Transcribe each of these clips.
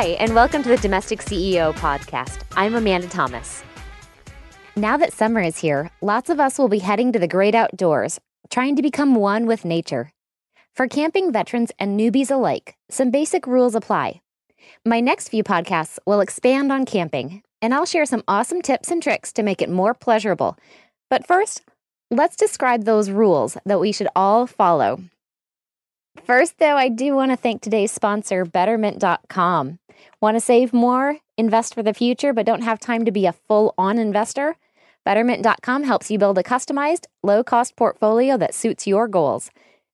Hi, and welcome to the Domestic CEO podcast. I'm Amanda Thomas. Now that summer is here, lots of us will be heading to the great outdoors, trying to become one with nature. For camping veterans and newbies alike, some basic rules apply. My next few podcasts will expand on camping, and I'll share some awesome tips and tricks to make it more pleasurable. But first, let's describe those rules that we should all follow. First, though, I do want to thank today's sponsor, Betterment.com. Want to save more, invest for the future, but don't have time to be a full on investor? Betterment.com helps you build a customized, low cost portfolio that suits your goals.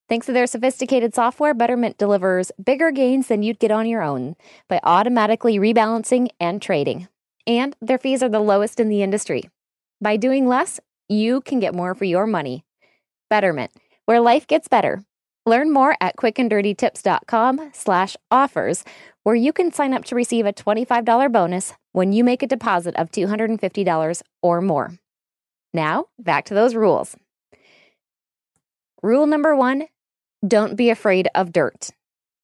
Thanks to their sophisticated software, Betterment delivers bigger gains than you'd get on your own by automatically rebalancing and trading. And their fees are the lowest in the industry. By doing less, you can get more for your money. Betterment, where life gets better. Learn more at quickanddirtytips.com slash offers, where you can sign up to receive a $25 bonus when you make a deposit of $250 or more. Now, back to those rules. Rule number one don't be afraid of dirt.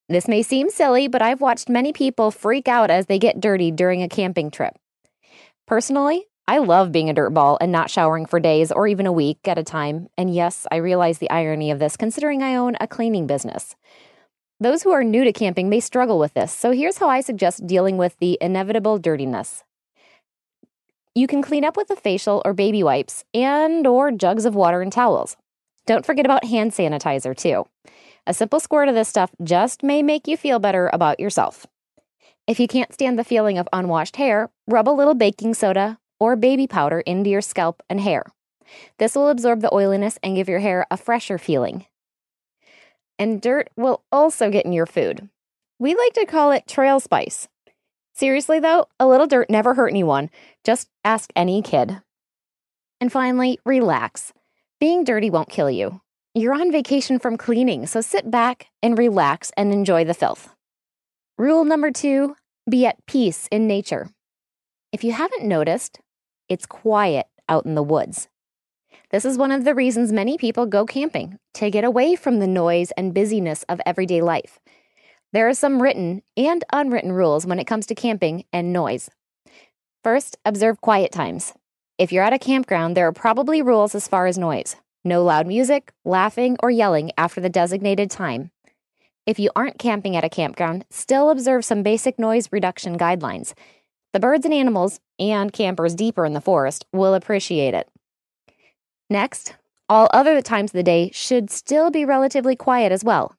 This may seem silly, but I've watched many people freak out as they get dirty during a camping trip. Personally, I love being a dirtball and not showering for days or even a week at a time. And yes, I realize the irony of this considering I own a cleaning business. Those who are new to camping may struggle with this, so here's how I suggest dealing with the inevitable dirtiness. You can clean up with a facial or baby wipes and or jugs of water and towels. Don't forget about hand sanitizer too. A simple squirt of this stuff just may make you feel better about yourself. If you can't stand the feeling of unwashed hair, rub a little baking soda or baby powder into your scalp and hair. This will absorb the oiliness and give your hair a fresher feeling. And dirt will also get in your food. We like to call it trail spice. Seriously, though, a little dirt never hurt anyone. Just ask any kid. And finally, relax. Being dirty won't kill you. You're on vacation from cleaning, so sit back and relax and enjoy the filth. Rule number two be at peace in nature. If you haven't noticed, it's quiet out in the woods. This is one of the reasons many people go camping to get away from the noise and busyness of everyday life. There are some written and unwritten rules when it comes to camping and noise. First, observe quiet times. If you're at a campground, there are probably rules as far as noise no loud music, laughing, or yelling after the designated time. If you aren't camping at a campground, still observe some basic noise reduction guidelines. The birds and animals, and campers deeper in the forest, will appreciate it. Next, all other times of the day should still be relatively quiet as well.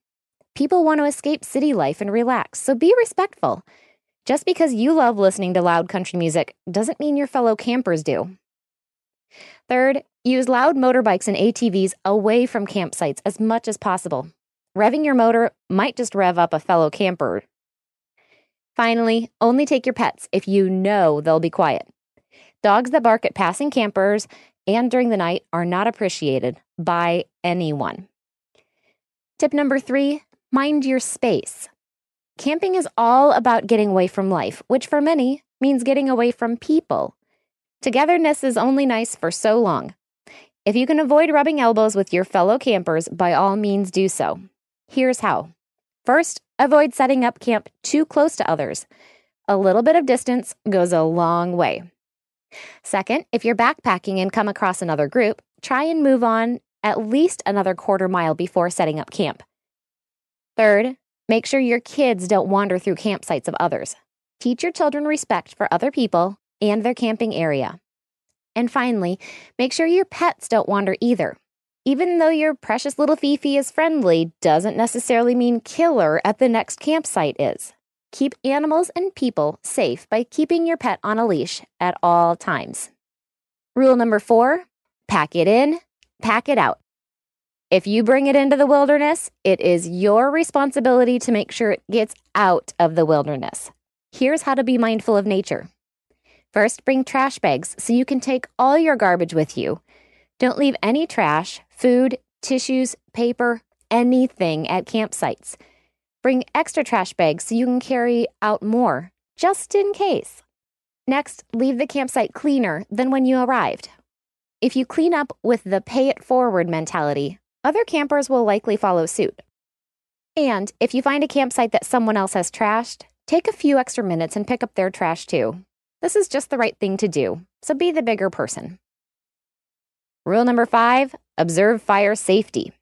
People want to escape city life and relax, so be respectful. Just because you love listening to loud country music doesn't mean your fellow campers do. Third, use loud motorbikes and ATVs away from campsites as much as possible. Revving your motor might just rev up a fellow camper. Finally, only take your pets if you know they'll be quiet. Dogs that bark at passing campers and during the night are not appreciated by anyone. Tip number three mind your space. Camping is all about getting away from life, which for many means getting away from people. Togetherness is only nice for so long. If you can avoid rubbing elbows with your fellow campers, by all means do so. Here's how. First, avoid setting up camp too close to others. A little bit of distance goes a long way. Second, if you're backpacking and come across another group, try and move on at least another quarter mile before setting up camp. Third, make sure your kids don't wander through campsites of others. Teach your children respect for other people and their camping area. And finally, make sure your pets don't wander either. Even though your precious little Fifi is friendly, doesn't necessarily mean killer at the next campsite is. Keep animals and people safe by keeping your pet on a leash at all times. Rule number four pack it in, pack it out. If you bring it into the wilderness, it is your responsibility to make sure it gets out of the wilderness. Here's how to be mindful of nature. First, bring trash bags so you can take all your garbage with you. Don't leave any trash, food, tissues, paper, anything at campsites. Bring extra trash bags so you can carry out more, just in case. Next, leave the campsite cleaner than when you arrived. If you clean up with the pay it forward mentality, other campers will likely follow suit. And if you find a campsite that someone else has trashed, take a few extra minutes and pick up their trash too. This is just the right thing to do, so be the bigger person. Rule number five observe fire safety.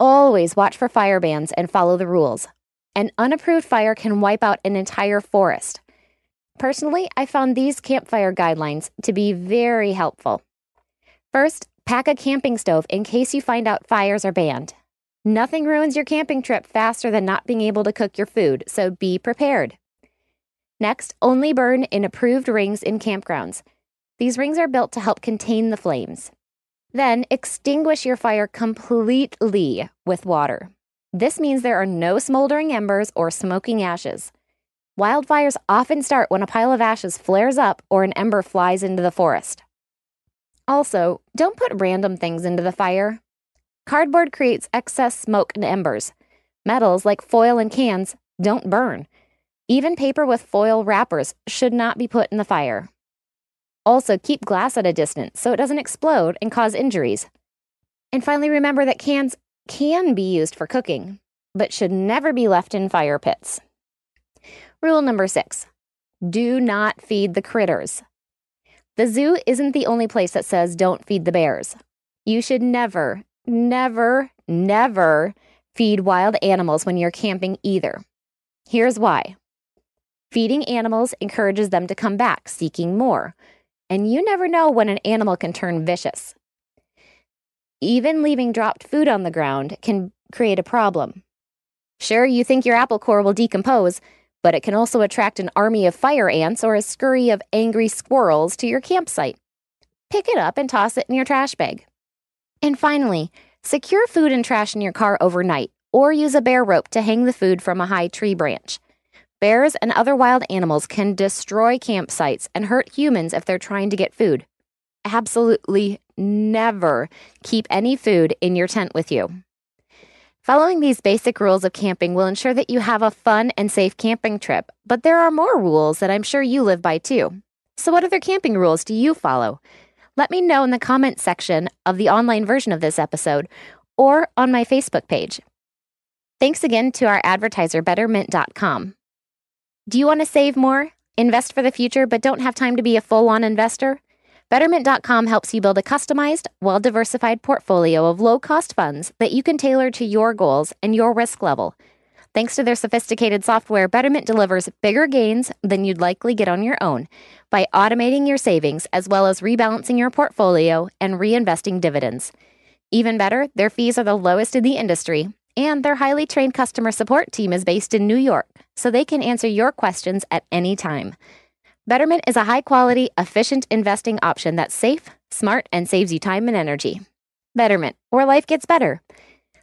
Always watch for fire bans and follow the rules. An unapproved fire can wipe out an entire forest. Personally, I found these campfire guidelines to be very helpful. First, pack a camping stove in case you find out fires are banned. Nothing ruins your camping trip faster than not being able to cook your food, so be prepared. Next, only burn in approved rings in campgrounds. These rings are built to help contain the flames. Then, extinguish your fire completely with water. This means there are no smoldering embers or smoking ashes. Wildfires often start when a pile of ashes flares up or an ember flies into the forest. Also, don't put random things into the fire. Cardboard creates excess smoke and embers. Metals, like foil and cans, don't burn. Even paper with foil wrappers should not be put in the fire. Also, keep glass at a distance so it doesn't explode and cause injuries. And finally, remember that cans can be used for cooking, but should never be left in fire pits. Rule number six do not feed the critters. The zoo isn't the only place that says don't feed the bears. You should never, never, never feed wild animals when you're camping either. Here's why feeding animals encourages them to come back seeking more, and you never know when an animal can turn vicious. Even leaving dropped food on the ground can create a problem. Sure, you think your apple core will decompose, but it can also attract an army of fire ants or a scurry of angry squirrels to your campsite. Pick it up and toss it in your trash bag. And finally, secure food and trash in your car overnight or use a bear rope to hang the food from a high tree branch. Bears and other wild animals can destroy campsites and hurt humans if they're trying to get food. Absolutely never keep any food in your tent with you. Following these basic rules of camping will ensure that you have a fun and safe camping trip, but there are more rules that I'm sure you live by too. So, what other camping rules do you follow? Let me know in the comments section of the online version of this episode or on my Facebook page. Thanks again to our advertiser, Betterment.com. Do you want to save more, invest for the future, but don't have time to be a full on investor? Betterment.com helps you build a customized, well diversified portfolio of low cost funds that you can tailor to your goals and your risk level. Thanks to their sophisticated software, Betterment delivers bigger gains than you'd likely get on your own by automating your savings as well as rebalancing your portfolio and reinvesting dividends. Even better, their fees are the lowest in the industry, and their highly trained customer support team is based in New York so they can answer your questions at any time. Betterment is a high quality, efficient investing option that's safe, smart, and saves you time and energy. Betterment, where life gets better.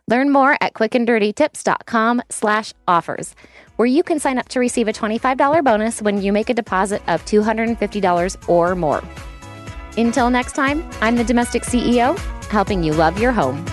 Learn more at quickanddirtytips.com slash offers, where you can sign up to receive a $25 bonus when you make a deposit of $250 or more. Until next time, I'm the Domestic CEO, helping you love your home.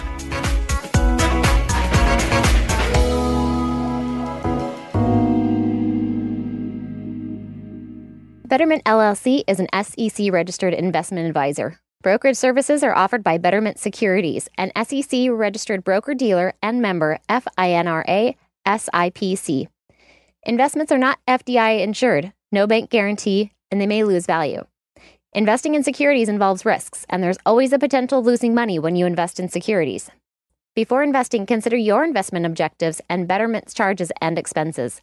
Betterment LLC is an SEC registered investment advisor. Brokerage services are offered by Betterment Securities, an SEC registered broker dealer and member FINRA SIPC. Investments are not FDIC insured, no bank guarantee, and they may lose value. Investing in securities involves risks, and there's always a potential of losing money when you invest in securities. Before investing, consider your investment objectives and Betterment's charges and expenses.